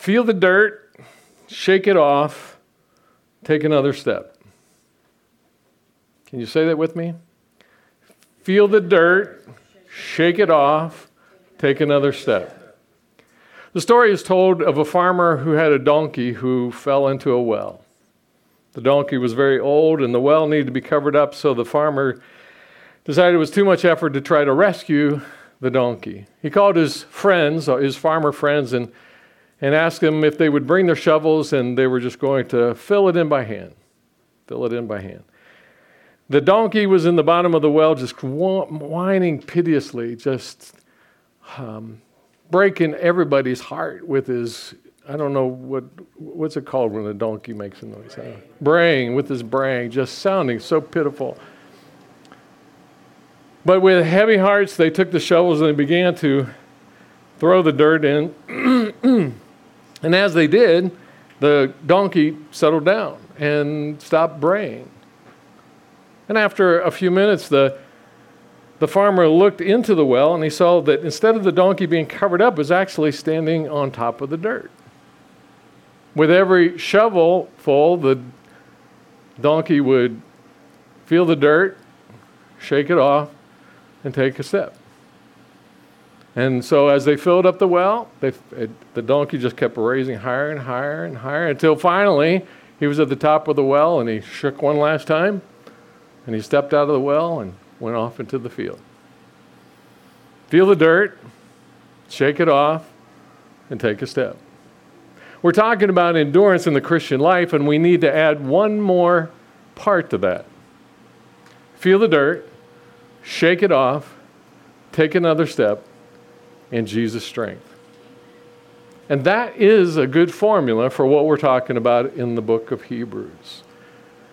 Feel the dirt, shake it off, take another step. Can you say that with me? Feel the dirt, shake it off, take another step. The story is told of a farmer who had a donkey who fell into a well. The donkey was very old and the well needed to be covered up, so the farmer decided it was too much effort to try to rescue the donkey. He called his friends, his farmer friends, and, and asked them if they would bring their shovels and they were just going to fill it in by hand. Fill it in by hand. The donkey was in the bottom of the well, just whining piteously, just um, breaking everybody's heart with his. I don't know what what's it called when a donkey makes a noise. Braying, braying with his braying, just sounding so pitiful. But with heavy hearts, they took the shovels and they began to throw the dirt in. and as they did, the donkey settled down and stopped braying. And after a few minutes, the, the farmer looked into the well and he saw that instead of the donkey being covered up, it was actually standing on top of the dirt. With every shovel full, the donkey would feel the dirt, shake it off, and take a step. And so as they filled up the well, they, it, the donkey just kept raising higher and higher and higher until finally he was at the top of the well and he shook one last time and he stepped out of the well and went off into the field. Feel the dirt, shake it off, and take a step. We're talking about endurance in the Christian life, and we need to add one more part to that. Feel the dirt, shake it off, take another step in Jesus' strength. And that is a good formula for what we're talking about in the book of Hebrews.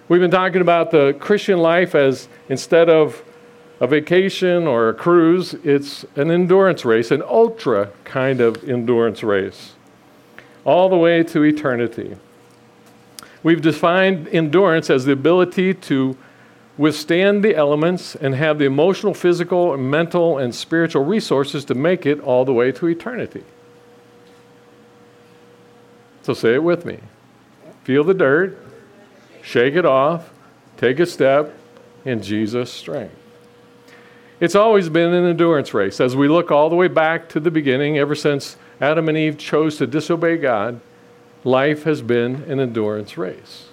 We've been talking about the Christian life as instead of a vacation or a cruise, it's an endurance race, an ultra kind of endurance race, all the way to eternity. We've defined endurance as the ability to withstand the elements, and have the emotional, physical, mental, and spiritual resources to make it all the way to eternity. So say it with me. Feel the dirt, shake it off, take a step in Jesus' strength. It's always been an endurance race. As we look all the way back to the beginning, ever since Adam and Eve chose to disobey God, life has been an endurance race.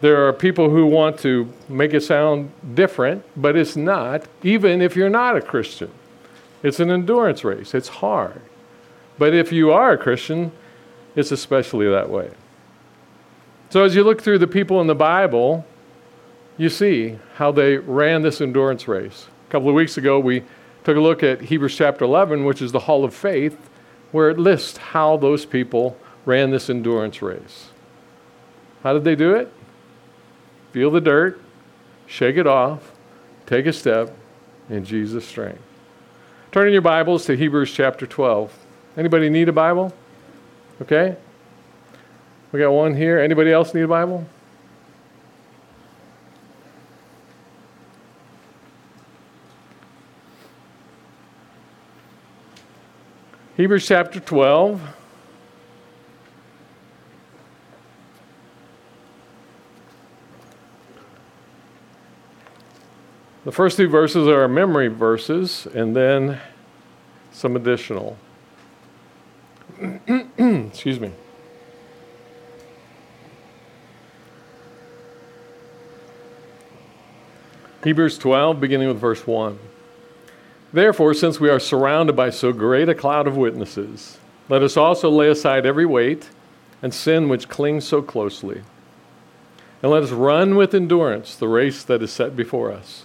There are people who want to make it sound different, but it's not, even if you're not a Christian. It's an endurance race, it's hard. But if you are a Christian, it's especially that way. So as you look through the people in the Bible, you see how they ran this endurance race. A couple of weeks ago, we took a look at Hebrews chapter 11, which is the Hall of Faith, where it lists how those people ran this endurance race. How did they do it? Feel the dirt, shake it off, take a step in Jesus' strength. Turn in your Bibles to Hebrews chapter 12. Anybody need a Bible? Okay? We got one here. Anybody else need a Bible? Hebrews chapter 12. The first two verses are memory verses, and then some additional. Excuse me. Hebrews 12, beginning with verse 1. Therefore, since we are surrounded by so great a cloud of witnesses, let us also lay aside every weight and sin which clings so closely. And let us run with endurance the race that is set before us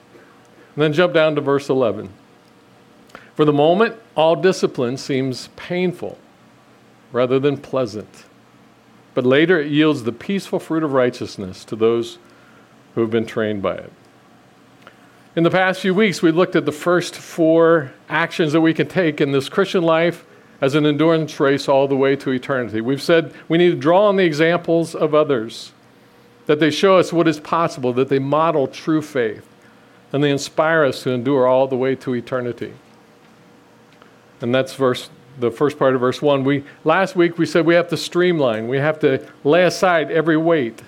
And then jump down to verse 11. For the moment, all discipline seems painful rather than pleasant. But later it yields the peaceful fruit of righteousness to those who have been trained by it. In the past few weeks, we looked at the first four actions that we can take in this Christian life as an endurance race all the way to eternity. We've said we need to draw on the examples of others, that they show us what is possible, that they model true faith, and they inspire us to endure all the way to eternity. And that's verse the first part of verse 1. We last week we said we have to streamline. We have to lay aside every weight.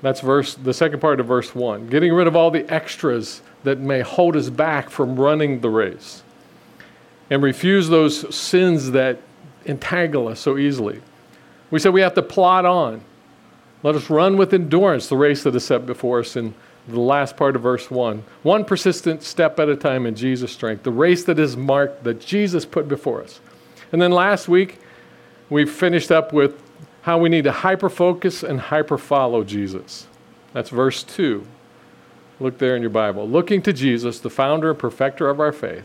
That's verse the second part of verse 1. Getting rid of all the extras that may hold us back from running the race. And refuse those sins that entangle us so easily. We said we have to plod on. Let us run with endurance the race that is set before us in the last part of verse 1. One persistent step at a time in Jesus' strength, the race that is marked that Jesus put before us. And then last week, we finished up with how we need to hyper focus and hyper follow Jesus. That's verse 2. Look there in your Bible. Looking to Jesus, the founder and perfecter of our faith,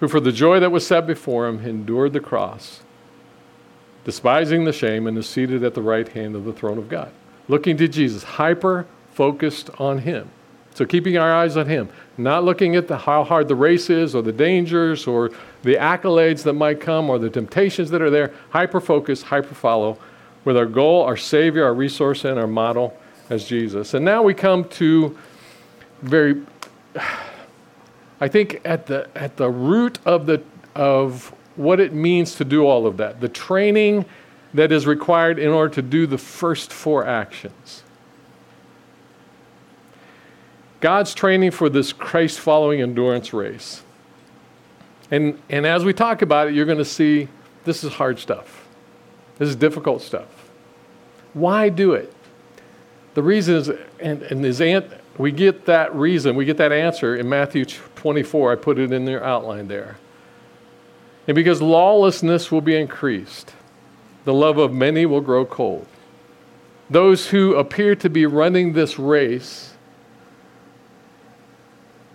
who for the joy that was set before him endured the cross, despising the shame, and is seated at the right hand of the throne of God. Looking to Jesus, hyper focused on Him. So keeping our eyes on Him, not looking at the, how hard the race is or the dangers or the accolades that might come or the temptations that are there. Hyper focus, hyper follow, with our goal, our Savior, our resource, and our model as Jesus. And now we come to very, I think at the at the root of the of what it means to do all of that, the training that is required in order to do the first four actions. God's training for this Christ following endurance race. And, and as we talk about it, you're going to see this is hard stuff. This is difficult stuff. Why do it? The reason is, and, and is we get that reason, we get that answer in Matthew 24. I put it in their outline there. And because lawlessness will be increased, the love of many will grow cold. Those who appear to be running this race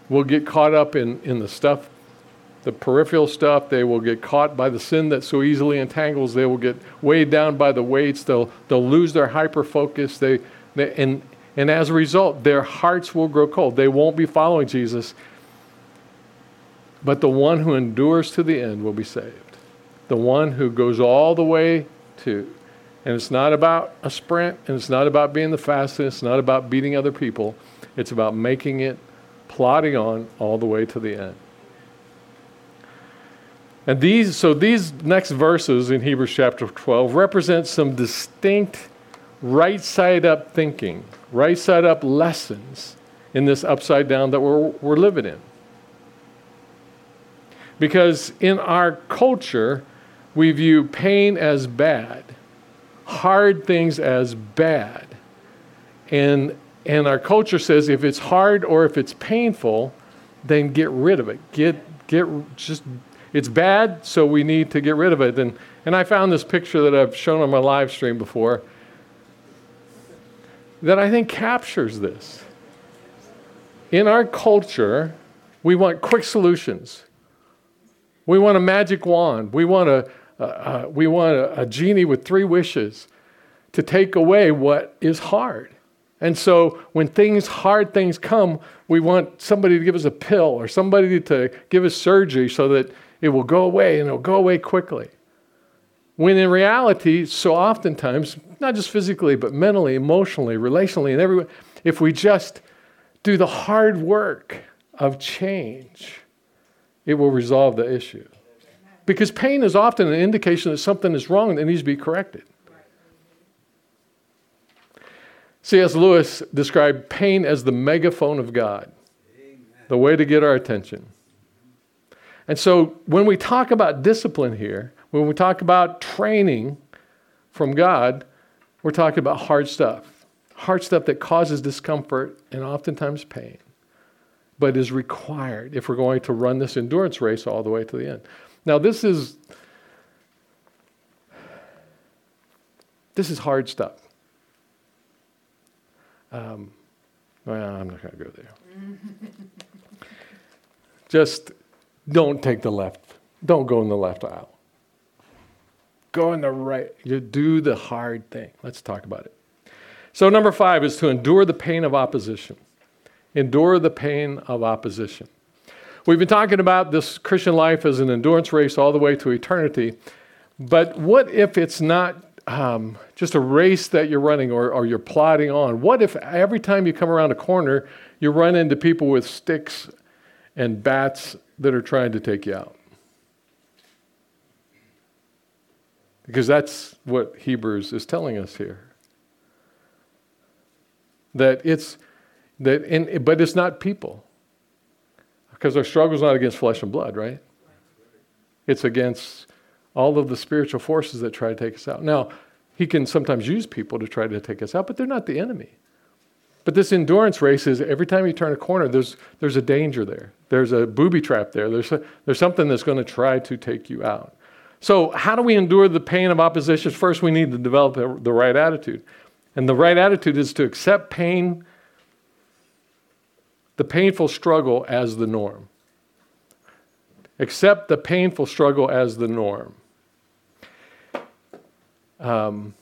will get caught up in, in the stuff, the peripheral stuff. They will get caught by the sin that so easily entangles. They will get weighed down by the weights. They'll, they'll lose their hyper focus. They, they, and, and as a result, their hearts will grow cold. They won't be following Jesus. But the one who endures to the end will be saved. The one who goes all the way to. And it's not about a sprint, and it's not about being the fastest, it's not about beating other people. It's about making it plodding on all the way to the end. And these, so these next verses in Hebrews chapter 12 represent some distinct right side up thinking, right side up lessons in this upside down that we're, we're living in. Because in our culture, we view pain as bad, hard things as bad. And and our culture says if it's hard or if it's painful, then get rid of it. Get get just it's bad, so we need to get rid of it. And and I found this picture that I've shown on my live stream before that I think captures this. In our culture, we want quick solutions. We want a magic wand. We want a, we want a, a genie with three wishes to take away what is hard. And so when things, hard things come, we want somebody to give us a pill or somebody to give us surgery so that it will go away and it'll go away quickly. When in reality, so oftentimes, not just physically, but mentally, emotionally, relationally, and everywhere, if we just do the hard work of change, it will resolve the issue. Because pain is often an indication that something is wrong that needs to be corrected. C.S. Lewis described pain as the megaphone of God, Amen. the way to get our attention. And so when we talk about discipline here, When we talk about training from God, we're talking about hard stuff. Hard stuff that causes discomfort and oftentimes pain, but is required if we're going to run this endurance race all the way to the end. Now, this is this is hard stuff. Um, well, I'm not going to go there. Just don't take the left. Don't go in the left aisle. Go in the right. You do the hard thing. Let's talk about it. So, number five is to endure the pain of opposition. Endure the pain of opposition. We've been talking about this Christian life as an endurance race all the way to eternity. But what if it's not um, just a race that you're running or, or you're plodding on? What if every time you come around a corner, you run into people with sticks and bats that are trying to take you out? Because that's what Hebrews is telling us here. That it's that but it's not people. Because our struggle is not against flesh and blood, right? It's against all of the spiritual forces that try to take us out. Now, he can sometimes use people to try to take us out, but they're not the enemy. But this endurance race is every time you turn a corner, there's, there's a danger there. There's a booby trap there. There's, a, there's something that's going to try to take you out. So, how do we endure the pain of opposition? First, we need to develop the right attitude. And the right attitude is to accept pain, the painful struggle, as the norm. Accept the painful struggle as the norm. Um,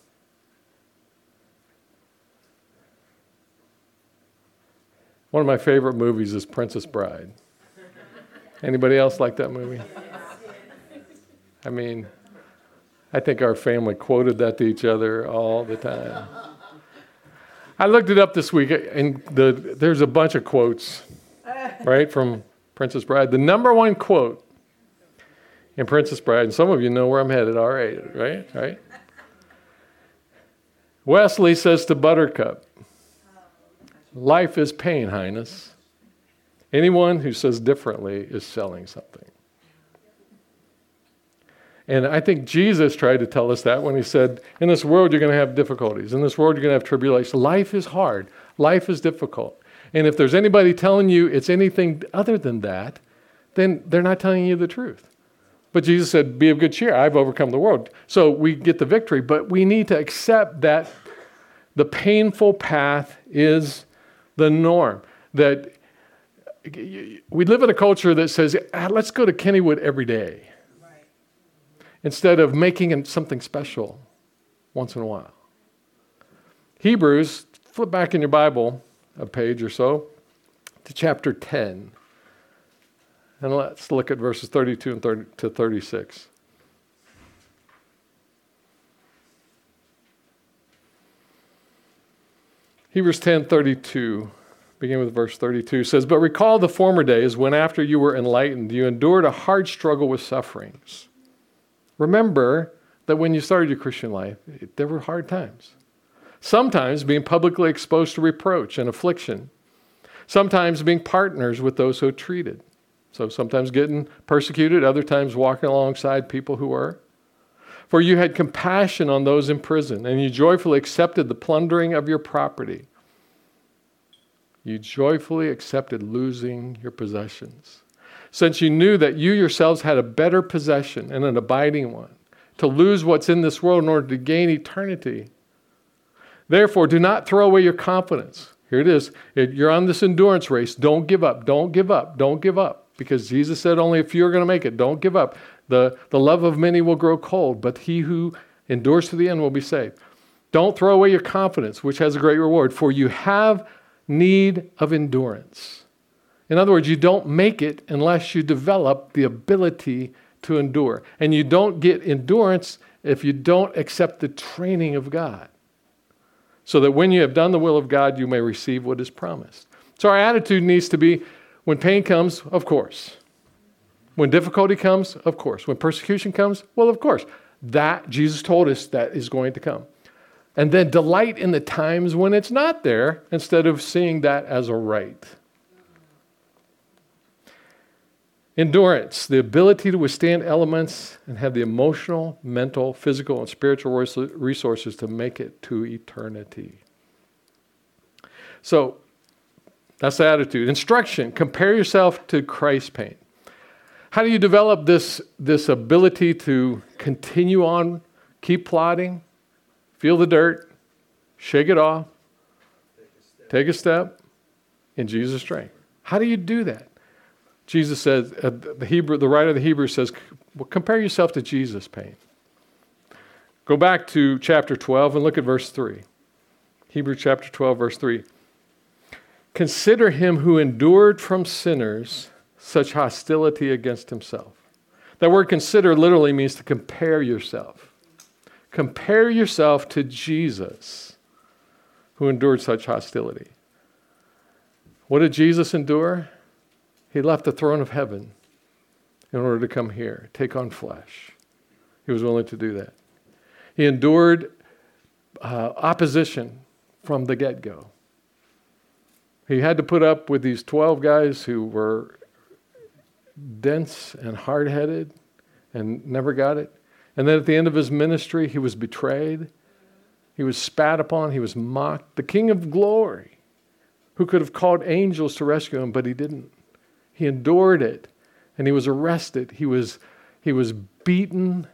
one of my favorite movies is Princess Bride. Anybody else like that movie? I mean, I think our family quoted that to each other all the time. I looked it up this week, and the, there's a bunch of quotes, right, from Princess Bride. The number one quote in Princess Bride, and some of you know where I'm headed, all right, right, right? Westley says to Buttercup, Life is pain, Highness. Anyone who says differently is selling something. And I think Jesus tried to tell us that when he said, In this world, you're going to have difficulties. In this world, you're going to have tribulation. Life is hard, life is difficult. And if there's anybody telling you it's anything other than that, then they're not telling you the truth. But Jesus said, Be of good cheer. I've overcome the world. So we get the victory, but we need to accept that the painful path is the norm. That we live in a culture that says, ah, let's go to Kennywood every day right. instead of making something special once in a while. Hebrews, flip back in your Bible a page or so to chapter 10. And let's look at verses 32 and 30 to 36. Hebrews 10:32, begin with verse 32, says, "But recall the former days when after you were enlightened, you endured a hard struggle with sufferings. Remember that when you started your Christian life, there were hard times. Sometimes being publicly exposed to reproach and affliction, sometimes being partners with those who treated. So sometimes getting persecuted, other times walking alongside people who were. For you had compassion on those in prison, and you joyfully accepted the plundering of your property. You joyfully accepted losing your possessions, since you knew that you yourselves had a better possession and an abiding one, to lose what's in this world in order to gain eternity. Therefore, do not throw away your confidence. Here it is. You're on this endurance race. Don't give up. Don't give up. Don't give up. Because Jesus said only a few are going to make it. Don't give up. The, the love of many will grow cold, but he who endures to the end will be saved. Don't throw away your confidence, which has a great reward, for you have need of endurance. In other words, you don't make it unless you develop the ability to endure. And you don't get endurance if you don't accept the training of God. So that when you have done the will of God, you may receive what is promised. So our attitude needs to be when pain comes, of course. When difficulty comes, of course. When persecution comes, well, of course. That, Jesus told us, that is going to come. And then delight in the times when it's not there instead of seeing that as a right. Endurance, the ability to withstand elements and have the emotional, mental, physical, and spiritual resources to make it to eternity. So that's the attitude. Instruction compare yourself to Christ's pain. How do you develop this, this ability to continue on, keep plodding, feel the dirt, shake it off, take a step in Jesus' strength? How do you do that? Jesus says, uh, the Hebrew, the writer of the Hebrews says, well, compare yourself to Jesus' pain. Go back to chapter 12 and look at verse 3. Hebrews chapter 12, verse 3. Consider him who endured from sinners such hostility against himself. That word consider literally means to compare yourself. Compare yourself to Jesus who endured such hostility. What did Jesus endure? He left the throne of heaven in order to come here, take on flesh. He was willing to do that. He endured uh, opposition from the get go. He had to put up with these 12 guys who were dense and hard headed and never got it. And then at the end of his ministry, he was betrayed. He was spat upon. He was mocked. The King of glory, who could have called angels to rescue him, but he didn't. He endured it and he was arrested. He was, he was beaten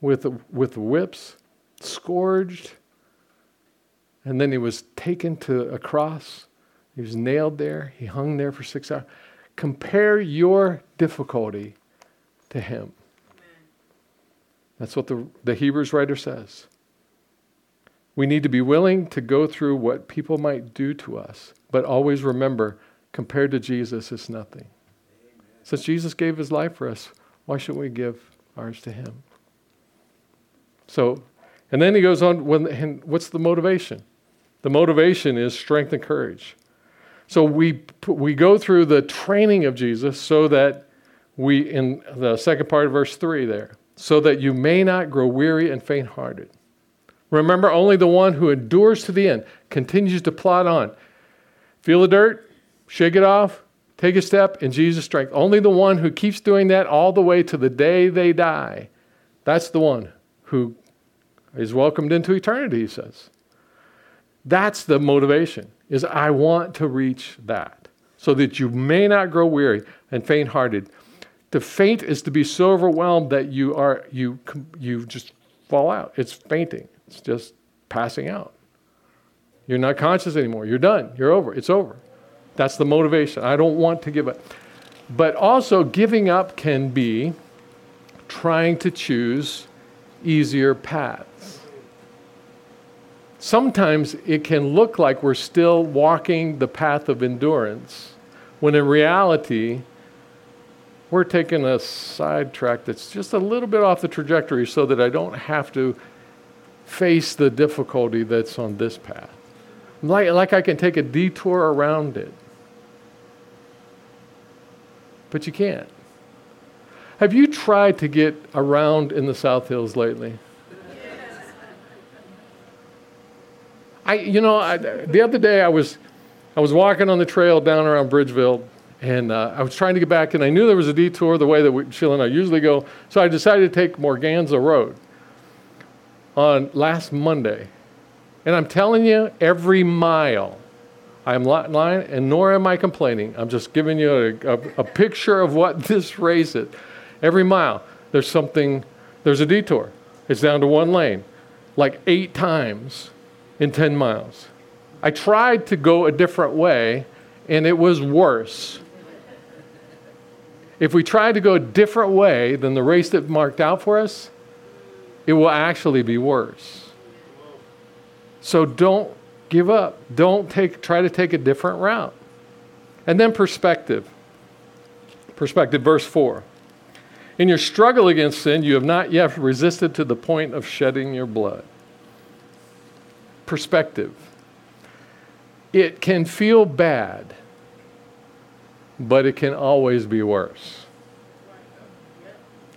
with, with whips, scourged, and then he was taken to a cross. He was nailed there. He hung there for six hours. Compare your difficulty to him. That's what the, the Hebrews writer says. We need to be willing to go through what people might do to us, but always remember compared to Jesus, it's nothing. Amen. Since Jesus gave his life for us, why shouldn't we give ours to him? So, and then he goes on, when, what's the motivation? The motivation is strength and courage. So we, we go through the training of Jesus so that we, in the second part of verse 3 there, so that you may not grow weary and faint hearted. Remember, only the one who endures to the end continues to plod on. Feel the dirt? shake it off, take a step in Jesus' strength. Only the one who keeps doing that all the way to the day they die, that's the one who is welcomed into eternity, he says. That's the motivation, is I want to reach that so that you may not grow weary and faint-hearted. To faint is to be so overwhelmed that you are you you just fall out. It's fainting. It's just passing out. You're not conscious anymore. You're done. You're over. It's over. That's the motivation. I don't want to give up. But also, giving up can be trying to choose easier paths. Sometimes it can look like we're still walking the path of endurance, when in reality, we're taking a sidetrack that's just a little bit off the trajectory so that I don't have to face the difficulty that's on this path. Like, like I can take a detour around it. But you can't. Have you tried to get around in the South Hills lately? I, you know, I, the other day I was, I was walking on the trail down around Bridgeville, and uh, I was trying to get back, and I knew there was a detour the way that we, Sheila and I usually go, so I decided to take Morganza Road on last Monday. And I'm telling you, every mile, I'm not lying, and nor am I complaining. I'm just giving you a, a, a picture of what this race is. Every mile, there's something, there's a detour. It's down to one lane, like eight times in 10 miles. I tried to go a different way, and it was worse. If we try to go a different way than the race that marked out for us, it will actually be worse. So don't give up. Don't take, try to take a different route. And then perspective. Perspective, verse 4. In your struggle against sin, you have not yet resisted to the point of shedding your blood. Perspective. It can feel bad, but it can always be worse.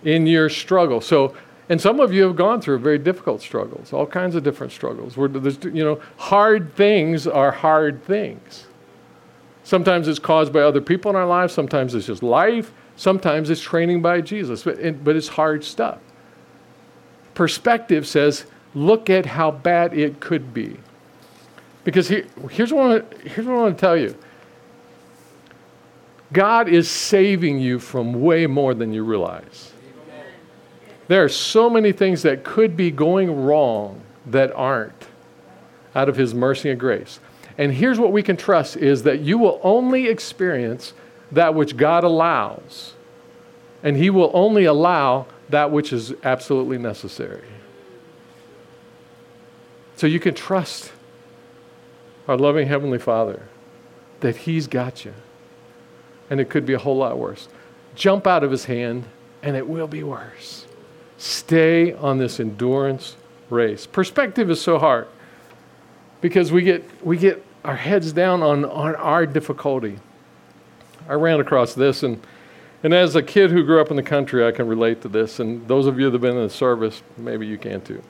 In your struggle. So and some of you have gone through very difficult struggles, all kinds of different struggles. Where there's, you know, hard things are hard things. Sometimes it's caused by other people in our lives. Sometimes it's just life. Sometimes it's training by Jesus, but, but it's hard stuff. Perspective says, look at how bad it could be. Because here, here's, what I, here's what I want to tell you God is saving you from way more than you realize. There are so many things that could be going wrong that aren't out of his mercy and grace. And here's what we can trust is that you will only experience that which God allows. And he will only allow that which is absolutely necessary. So you can trust our loving Heavenly Father that He's got you. And it could be a whole lot worse. Jump out of His hand, and it will be worse. Stay on this endurance race. Perspective is so hard because we get, we get our heads down on, on our difficulty. I ran across this, and, and as a kid who grew up in the country, I can relate to this. And those of you that have been in the service, maybe you can too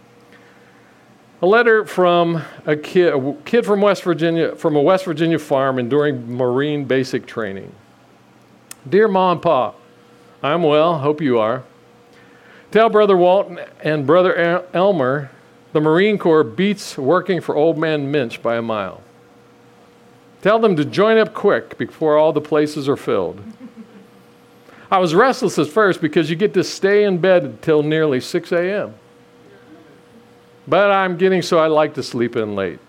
a letter from a kid, a kid from West Virginia, from a West Virginia farm enduring Marine basic training. Dear Mom and Pa, I'm well, hope you are. Tell Brother Walton and Brother Elmer the Marine Corps beats working for Old Man Minch by a mile. Tell them to join up quick before all the places are filled. I was restless at first because you get to stay in bed until nearly 6 a.m. But I'm getting so I like to sleep in late.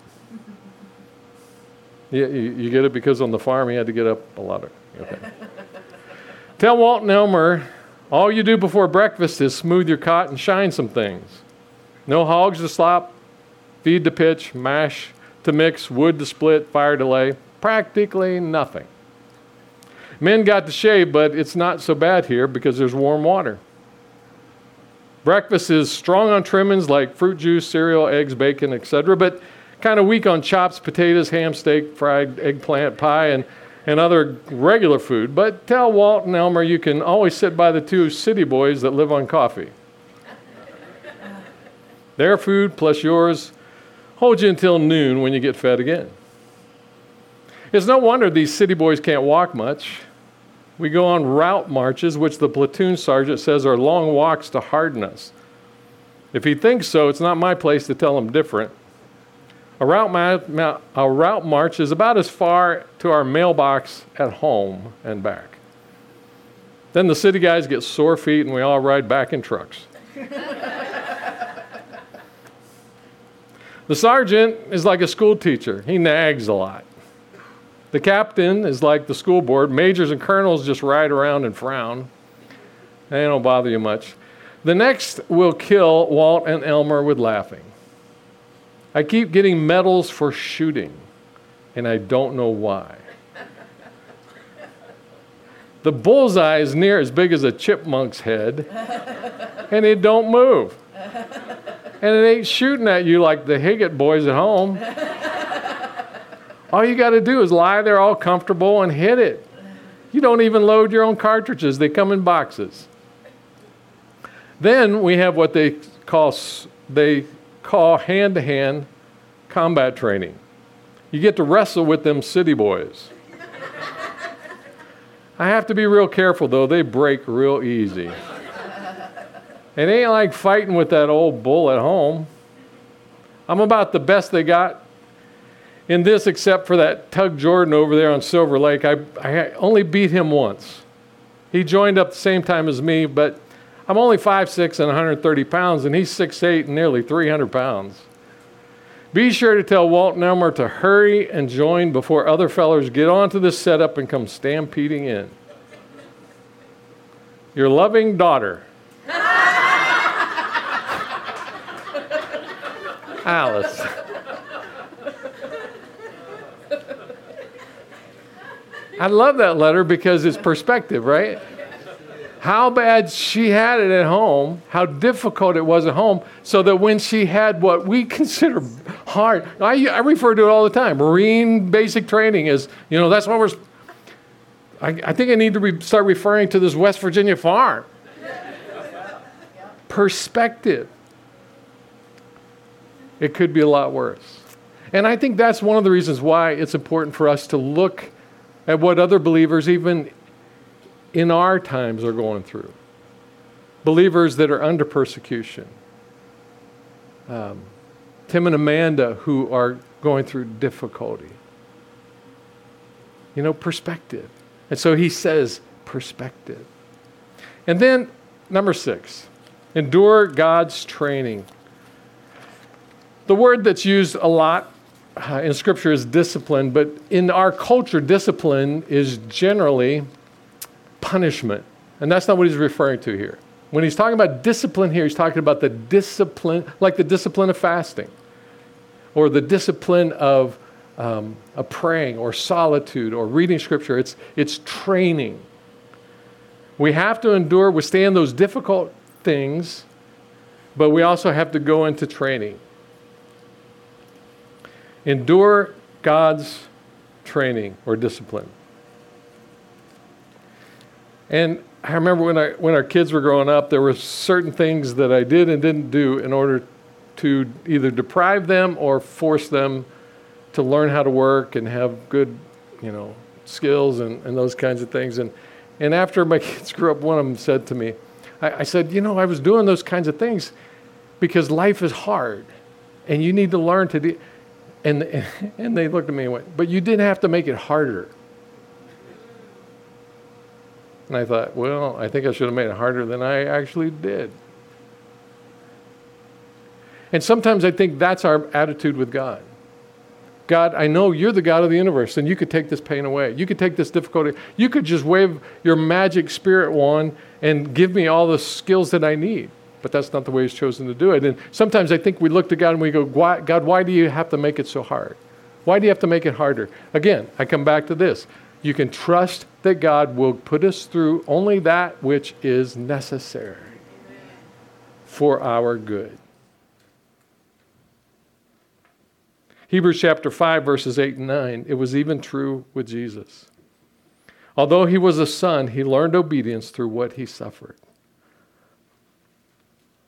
You, you, you, get it because on the farm he had to get up a lot of. Okay. Tell Walton Elmer all you do before breakfast is smooth your cot and shine some things. No hogs to slop, feed to pitch, mash to mix, wood to split, fire to lay. Practically nothing. Men got to shave, but it's not so bad here because there's warm water. Breakfast is strong on trimmings like fruit juice, cereal, eggs, bacon, etc., but kind of weak on chops, potatoes, ham, steak, fried eggplant, pie, and, and other regular food. But tell Walt and Elmer you can always sit by the two city boys that live on coffee. Their food plus yours holds you until noon when you get fed again. It's no wonder these city boys can't walk much. We go on route marches, which the platoon sergeant says are long walks to harden us. If he thinks so, it's not my place to tell him different. A route, ma- a route march is about as far to our mailbox at home and back. Then the city guys get sore feet and we all ride back in trucks. the sergeant is like a school teacher, he nags a lot. The captain is like the school board. Majors and colonels just ride around and frown. They don't bother you much. The next will kill Walt and Elmer with laughing. I keep getting medals for shooting, and I don't know why. The bullseye is near as big as a chipmunk's head, and it don't move. And it ain't shooting at you like the Higgett boys at home. All you got to do is lie there all comfortable and hit it. You don't even load your own cartridges, they come in boxes. Then we have what they call they call hand-to-hand combat training. You get to wrestle with them city boys. I have to be real careful though, they break real easy. It ain't like fighting with that old bull at home. I'm about the best they got in this, except for that Tug Jordan over there on Silver Lake, I, I only beat him once. He joined up the same time as me, but I'm only 5'6 and 130 pounds, and he's 6'8 and nearly 300 pounds. Be sure to tell Walt and Elmer to hurry and join before other fellers get onto this setup and come stampeding in. Your loving daughter, Alice. I love that letter because it's perspective, right? How bad she had it at home, how difficult it was at home, so that when she had what we consider hard, I, I refer to it all the time. Marine basic training is, you know, that's what we're. I, I think I need to re- start referring to this West Virginia farm. Perspective. It could be a lot worse. And I think that's one of the reasons why it's important for us to look at what other believers, even in our times are going through, believers that are under persecution. Um, Tim and Amanda who are going through difficulty. You know, perspective. And so he says, perspective. And then, number six, endure God's training. The word that's used a lot uh, in Scripture is discipline, but in our culture, discipline is generally punishment. And that's not what he's referring to here. When he's talking about discipline here, he's talking about the discipline, like the discipline of fasting, or the discipline of, um, of praying, or solitude, or reading Scripture. It's, it's training. We have to endure, withstand those difficult things, but we also have to go into training. Endure God's training or discipline. And I remember when, I, when our kids were growing up, there were certain things that I did and didn't do in order to either deprive them or force them to learn how to work and have good, you know, skills and, and those kinds of things. And, and after my kids grew up, one of them said to me, I, I said, You know, I was doing those kinds of things because life is hard and you need to learn to do. And, and they looked at me and went, But you didn't have to make it harder. And I thought, Well, I think I should have made it harder than I actually did. And sometimes I think that's our attitude with God. God, I know you're the God of the universe, and you could take this pain away. You could take this difficulty. You could just wave your magic spirit wand and give me all the skills that I need but that's not the way He's chosen to do it. And sometimes I think we look to God and we go, God, why do you have to make it so hard? Why do you have to make it harder? Again, I come back to this. You can trust that God will put us through only that which is necessary for our good. Hebrews chapter 5, verses 8 and 9. It was even true with Jesus. Although he was a son, he learned obedience through what he suffered.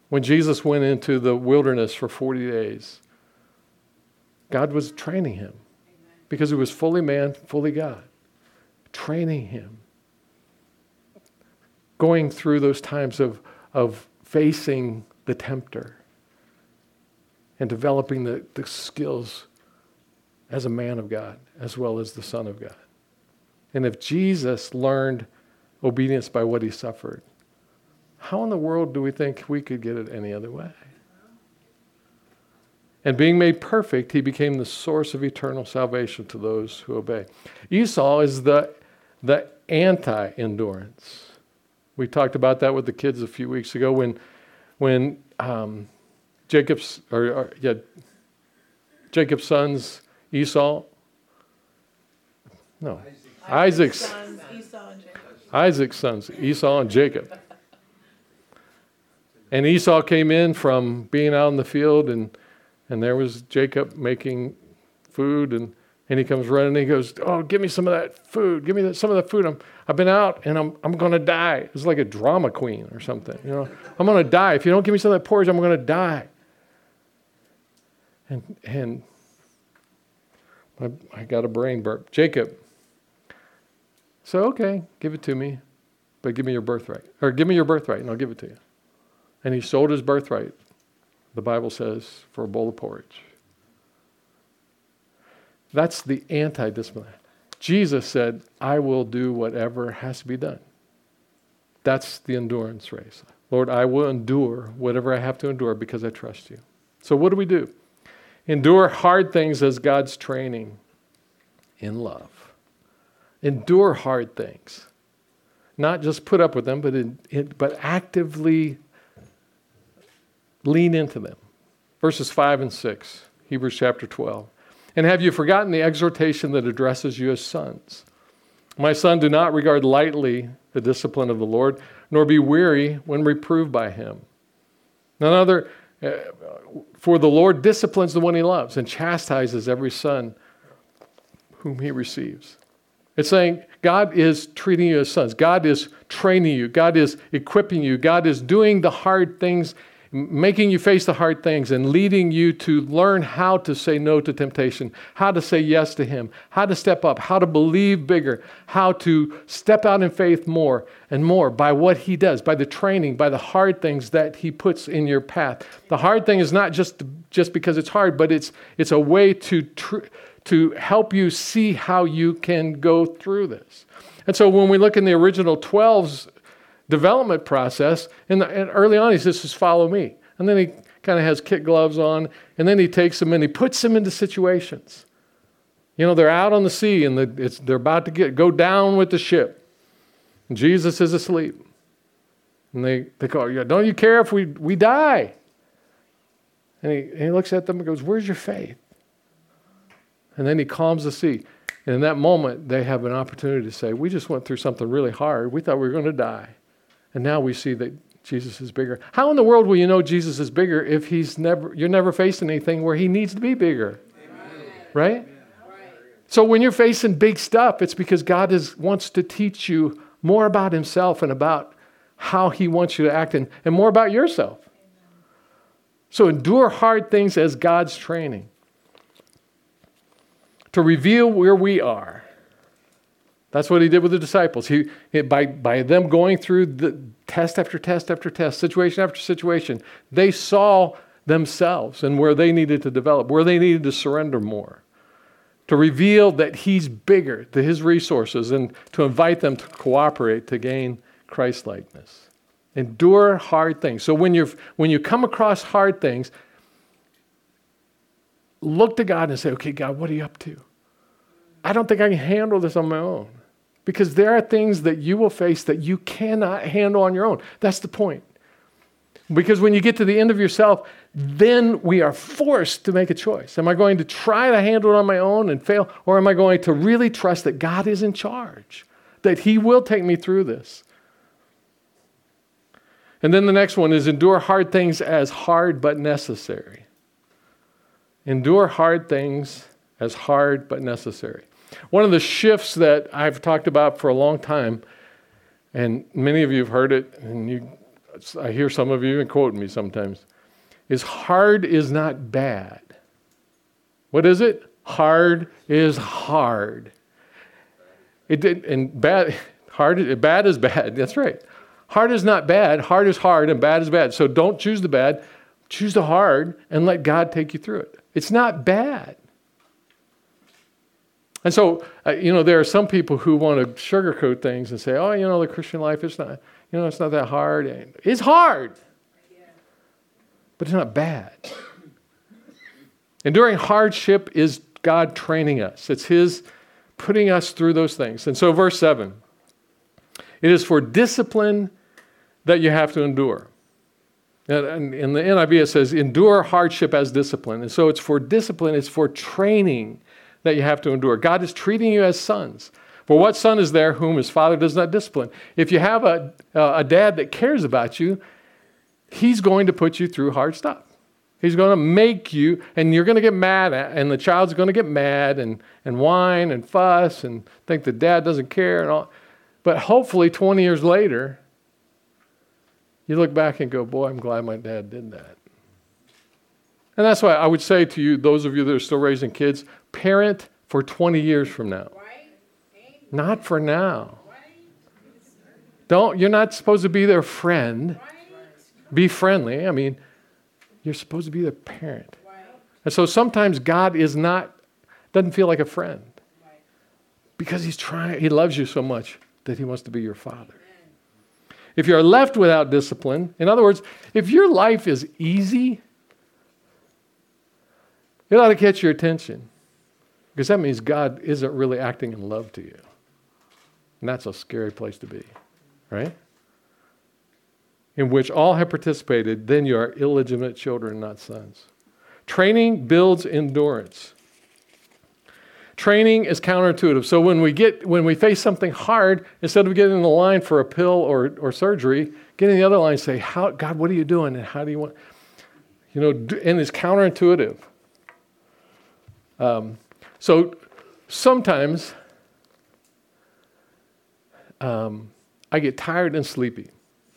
When Jesus went into the wilderness for 40 days, God was training him because he was fully man, fully God, training him. Going through those times of, of facing the tempter and developing the, the skills as a man of God as well as the Son of God. And if Jesus learned obedience by what he suffered, how in the world do we think we could get it any other way? And being made perfect, he became the source of eternal salvation to those who obey. Esau is the, the anti endurance. We talked about that with the kids a few weeks ago when, when um, Jacob's, or, or, yeah, Jacob's sons, Esau, no, Isaac's, Isaac's sons, Esau and Jacob. Isaac's sons, Esau and Jacob. And Esau came in from being out in the field, and, and there was Jacob making food, and, and he comes running, and he goes, Oh, give me some of that food. Give me that, some of that food. I'm, I've been out, and I'm, I'm going to die. It's like a drama queen or something. You know, I'm going to die. If you don't give me some of that porridge, I'm going to die. And, and I, I got a brain burp. Jacob said, Okay, give it to me, but give me your birthright. Or give me your birthright, and I'll give it to you. And he sold his birthright, the Bible says, for a bowl of porridge. That's the anti discipline. Jesus said, I will do whatever has to be done. That's the endurance race. Lord, I will endure whatever I have to endure because I trust you. So, what do we do? Endure hard things as God's training in love. Endure hard things. Not just put up with them, but, in, in, but actively Lean into them. Verses 5 and 6, Hebrews chapter 12. And have you forgotten the exhortation that addresses you as sons? My son, do not regard lightly the discipline of the Lord, nor be weary when reproved by him. None other, uh, for the Lord disciplines the one he loves and chastises every son whom he receives. It's saying God is treating you as sons. God is training you. God is equipping you. God is doing the hard things making you face the hard things and leading you to learn how to say no to temptation, how to say yes to Him, how to step up, how to believe bigger, how to step out in faith more and more by what He does, by the training, by the hard things that He puts in your path. The hard thing is not just, just because it's hard, but it's, it's a way to, tr- to help you see how you can go through this. And so when we look in the original 12's development process. And, and early on, he says, just follow me. And then he kind of has kit gloves on, and then he takes them and he puts them into situations. You know, they're out on the sea and the, they're about to get, go down with the ship. And Jesus is asleep. And they, they call, Don't you care if we, we die? And he, and he looks at them and goes, Where's your faith? And then he calms the sea. And in that moment, they have an opportunity to say, We just went through something really hard. We thought we were going to die. And now we see that Jesus is bigger. How in the world will you know Jesus is bigger if he's never you're never facing anything where he needs to be bigger? Amen. Right? Amen. So when you're facing big stuff, it's because God is, wants to teach you more about himself and about how he wants you to act and, and more about yourself. So endure hard things as God's training to reveal where we are that's what he did with the disciples. He, by, by them going through the test after test after test, situation after situation, they saw themselves and where they needed to develop, where they needed to surrender more, to reveal that he's bigger to his resources and to invite them to cooperate to gain Christ likeness. Endure hard things. So when, you're, when you come across hard things, look to God and say, okay, God, what are you up to? I don't think I can handle this on my own. Because there are things that you will face that you cannot handle on your own. That's the point. Because when you get to the end of yourself, then we are forced to make a choice. Am I going to try to handle it on my own and fail? Or am I going to really trust that God is in charge, that He will take me through this? And then the next one is endure hard things as hard but necessary. Endure hard things as hard but necessary. One of the shifts that I've talked about for a long time, and many of you have heard it, and you, I hear some of you even quote me sometimes, is hard is not bad. What is it? Hard is hard. It did, and bad, hard, bad is bad. That's right. Hard is not bad. Hard is hard, and bad is bad. So don't choose the bad. Choose the hard, and let God take you through it. It's not bad. And so, uh, you know, there are some people who want to sugarcoat things and say, oh, you know, the Christian life is not, you know, it's not that hard. And It's hard, but it's not bad. Enduring hardship is God training us, it's His putting us through those things. And so, verse 7 it is for discipline that you have to endure. And in the NIV, it says, endure hardship as discipline. And so it's for discipline, it's for training that you have to endure. God is treating you as sons. For what son is there whom his father does not discipline? If you have a, a dad that cares about you, he's going to put you through hard stuff. He's going to make you, and you're going to get mad and the child's going to get mad and, and whine and fuss and think the dad doesn't care and all. But hopefully, 20 years later, you look back and go, Boy, I'm glad my dad did that. And that's why I would say to you, those of you that are still raising kids, parent for 20 years from now. Not for now. Don't, you're not supposed to be their friend. Be friendly. I mean, you're supposed to be their parent. And so sometimes God is not, doesn't feel like a friend. Because he's trying, he loves you so much that he wants to be your father. If you're left without discipline, in other words, if your life is easy, it ought to catch your attention. Because that means God isn't really acting in love to you. And that's a scary place to be, right? In which all have participated, then you are illegitimate children, not sons. Training builds endurance. Training is counterintuitive. So when we get when we face something hard, instead of getting in the line for a pill or, or surgery, get in the other line and say, How God, what are you doing? And how do you want you know, and it's counterintuitive. Um, so sometimes um, I get tired and sleepy.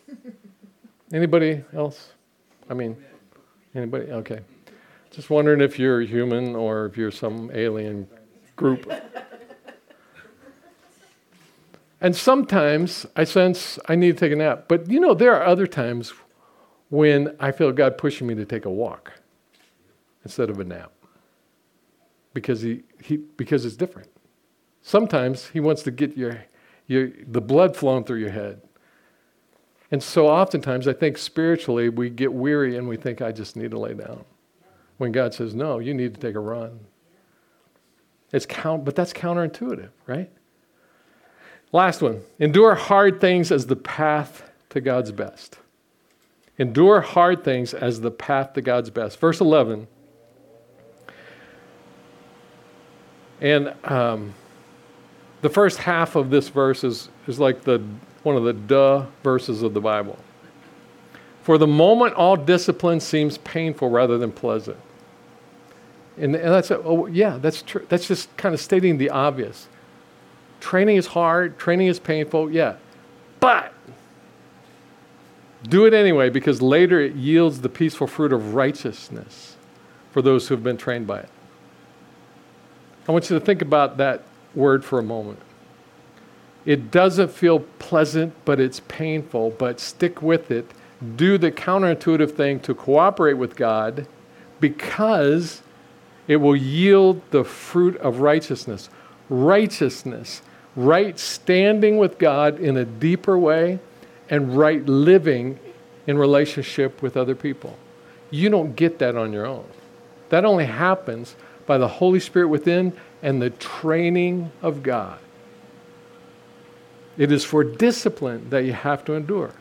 Anybody else? I mean, anybody? Okay. Just wondering if you're human or if you're some alien group. and sometimes I sense I need to take a nap. But you know, there are other times when I feel God pushing me to take a walk instead of a nap. Because he, he because it's different. Sometimes he wants to get your, your the blood flowing through your head. And so oftentimes I think spiritually we get weary and we think I just need to lay down. When God says, no, you need to take a run. It's count, but that's counterintuitive, right? Last one endure hard things as the path to God's best. Endure hard things as the path to God's best. Verse 11. And um, the first half of this verse is, is like the, one of the duh verses of the Bible. For the moment, all discipline seems painful rather than pleasant. And, and that's, oh, yeah, that's true. That's just kind of stating the obvious. Training is hard, training is painful, yeah. But do it anyway because later it yields the peaceful fruit of righteousness for those who have been trained by it. I want you to think about that word for a moment. It doesn't feel pleasant, but it's painful, but stick with it. Do the counterintuitive thing to cooperate with God because it will yield the fruit of righteousness. Righteousness, right standing with God in a deeper way, and right living in relationship with other people. You don't get that on your own. That only happens by the Holy Spirit within and the training of God. It is for discipline that you have to endure.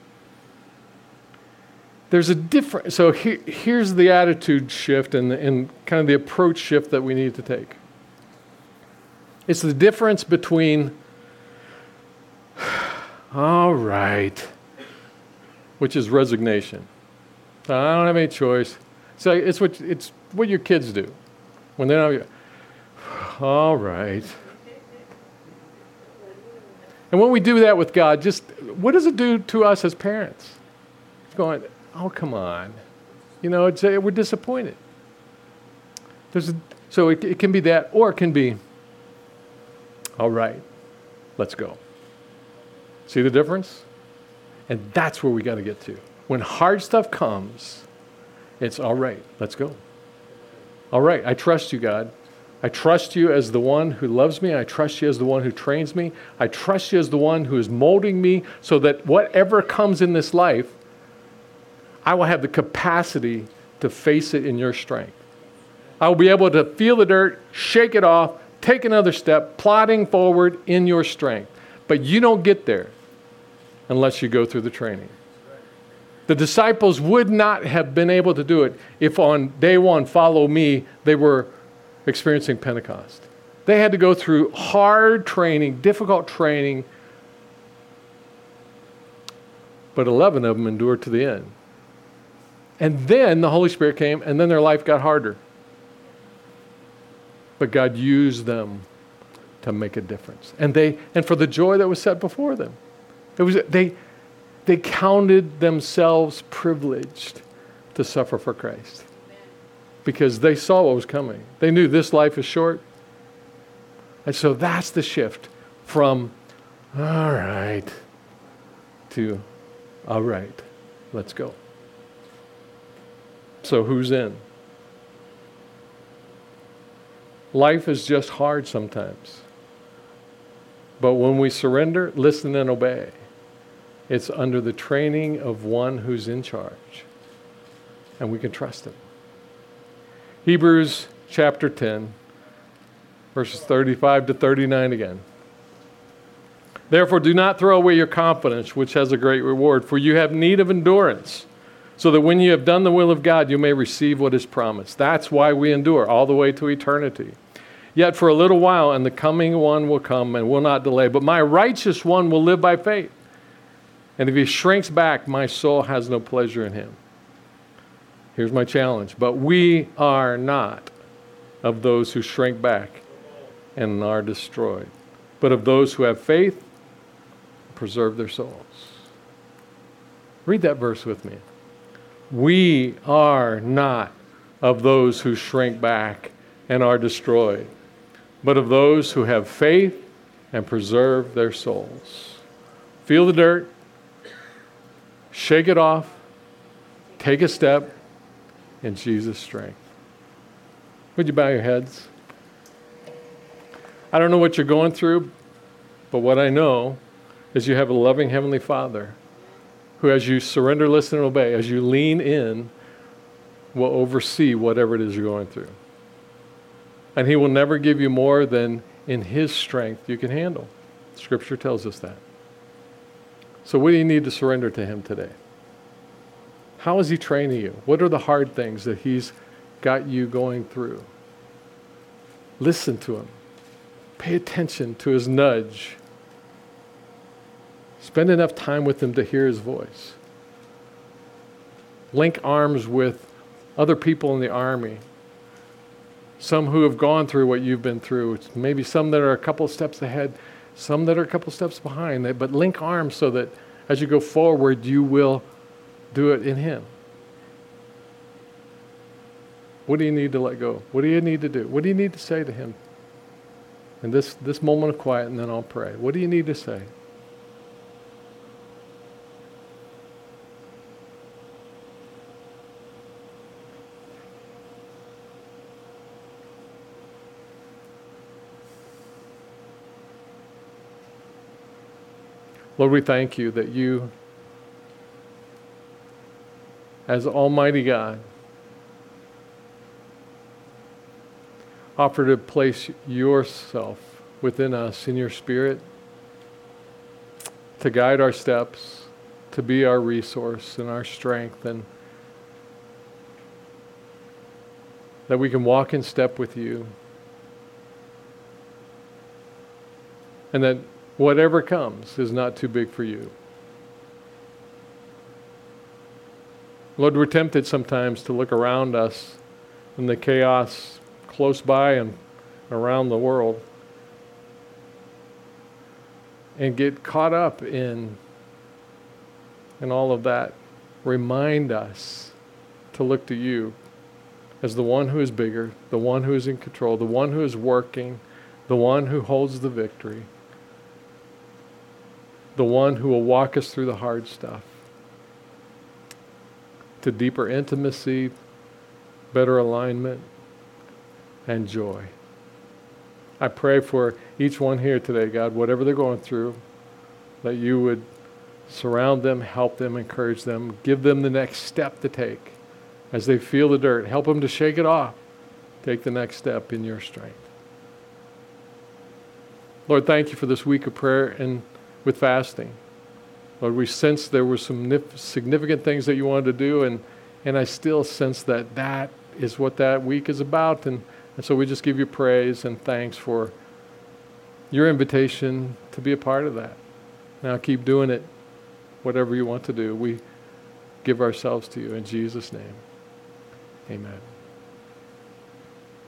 There's a different so here's the attitude shift and, and kind of the approach shift that we need to take. It's the difference between all right which is resignation. I don't have any choice. So it's what it's what your kids do when they're not all right and when we do that with god just what does it do to us as parents going oh, come on. You know, we're disappointed. There's a, so it, it can be that, or it can be, all right, let's go. See the difference? And that's where we got to get to. When hard stuff comes, it's all right, let's go. All right, I trust you, God. I trust you as the one who loves me. I trust you as the one who trains me. I trust you as the one who is molding me so that whatever comes in this life, I will have the capacity to face it in your strength. I will be able to feel the dirt, shake it off, take another step, plodding forward in your strength. But you don't get there unless you go through the training. The disciples would not have been able to do it if on day one, follow me, they were experiencing Pentecost. They had to go through hard training, difficult training, but 11 of them endured to the end. And then the Holy Spirit came, and then their life got harder. But God used them to make a difference. And they and for the joy that was set before them. It was they they counted themselves privileged to suffer for Christ. Because they saw what was coming. They knew this life is short. And so that's the shift from all right to all right, let's go. So who's in? Life is just hard sometimes. But when we surrender, listen, and obey, it's under the training of one who's in charge. And we can trust him. Hebrews chapter 10, verses 35 to 39 again. Therefore, do not throw away your confidence, which has a great reward, for you have need of endurance so that when you have done the will of God, you may receive what is promised. That's why we endure all the way to eternity. Yet for a little while, and the coming one will come and will not delay. But my righteous one will live by faith. And if he shrinks back, my soul has no pleasure in him. Here's my challenge. But we are not of those who shrink back and are destroyed, but of those who have faith, and preserve their souls. Read that verse with me. We are not of those who shrink back and are destroyed, but of those who have faith and preserve their souls. Feel the dirt, shake it off, take a step in Jesus' strength. Would you bow your heads? I don't know what you're going through, but what I know is you have a loving Heavenly Father who, as you surrender, listen, and obey, as you lean in, will oversee whatever it is you're going through. And He will never give you more than in His strength you can handle. Scripture tells us that. So, what do you need to surrender to Him today? How is He training you? What are the hard things that He's got you going through? Listen to Him. Pay attention to His nudge. Spend enough time with Him to hear His voice. Link arms with other people in the army. Some who have gone through what you've been through. Maybe some that are a couple steps ahead, some that are a couple steps behind. But link arms so that as you go forward, you will do it in Him. What do you need to let go? What do you need to do? What do you need to say to Him? In this, this moment of quiet, and then I'll pray. What do you need to say? Lord, we thank you that you, as Almighty God, offer to place yourself within us in your spirit to guide our steps, to be our resource and our strength, and that we can walk in step with you. And that whatever comes is not too big for you. Lord, we're tempted sometimes to look around us in the chaos close by and around the world and get caught up in in all of that. Remind us to look to you as the one who is bigger, the one who is in control, the one who is working, the one who holds the victory the one who will walk us through the hard stuff to deeper intimacy, better alignment, and joy. I pray for each one here today, God, whatever they're going through, that you would surround them, help them, encourage them, give them the next step to take as they feel the dirt. Help them to shake it off. Take the next step in your strength. Lord, thank you for this week of prayer and with fasting. Lord, we sensed there were some significant things that you wanted to do, and, and I still sense that that is what that week is about. And, and so we just give you praise and thanks for your invitation to be a part of that. Now keep doing it, whatever you want to do. We give ourselves to you in Jesus' name. Amen.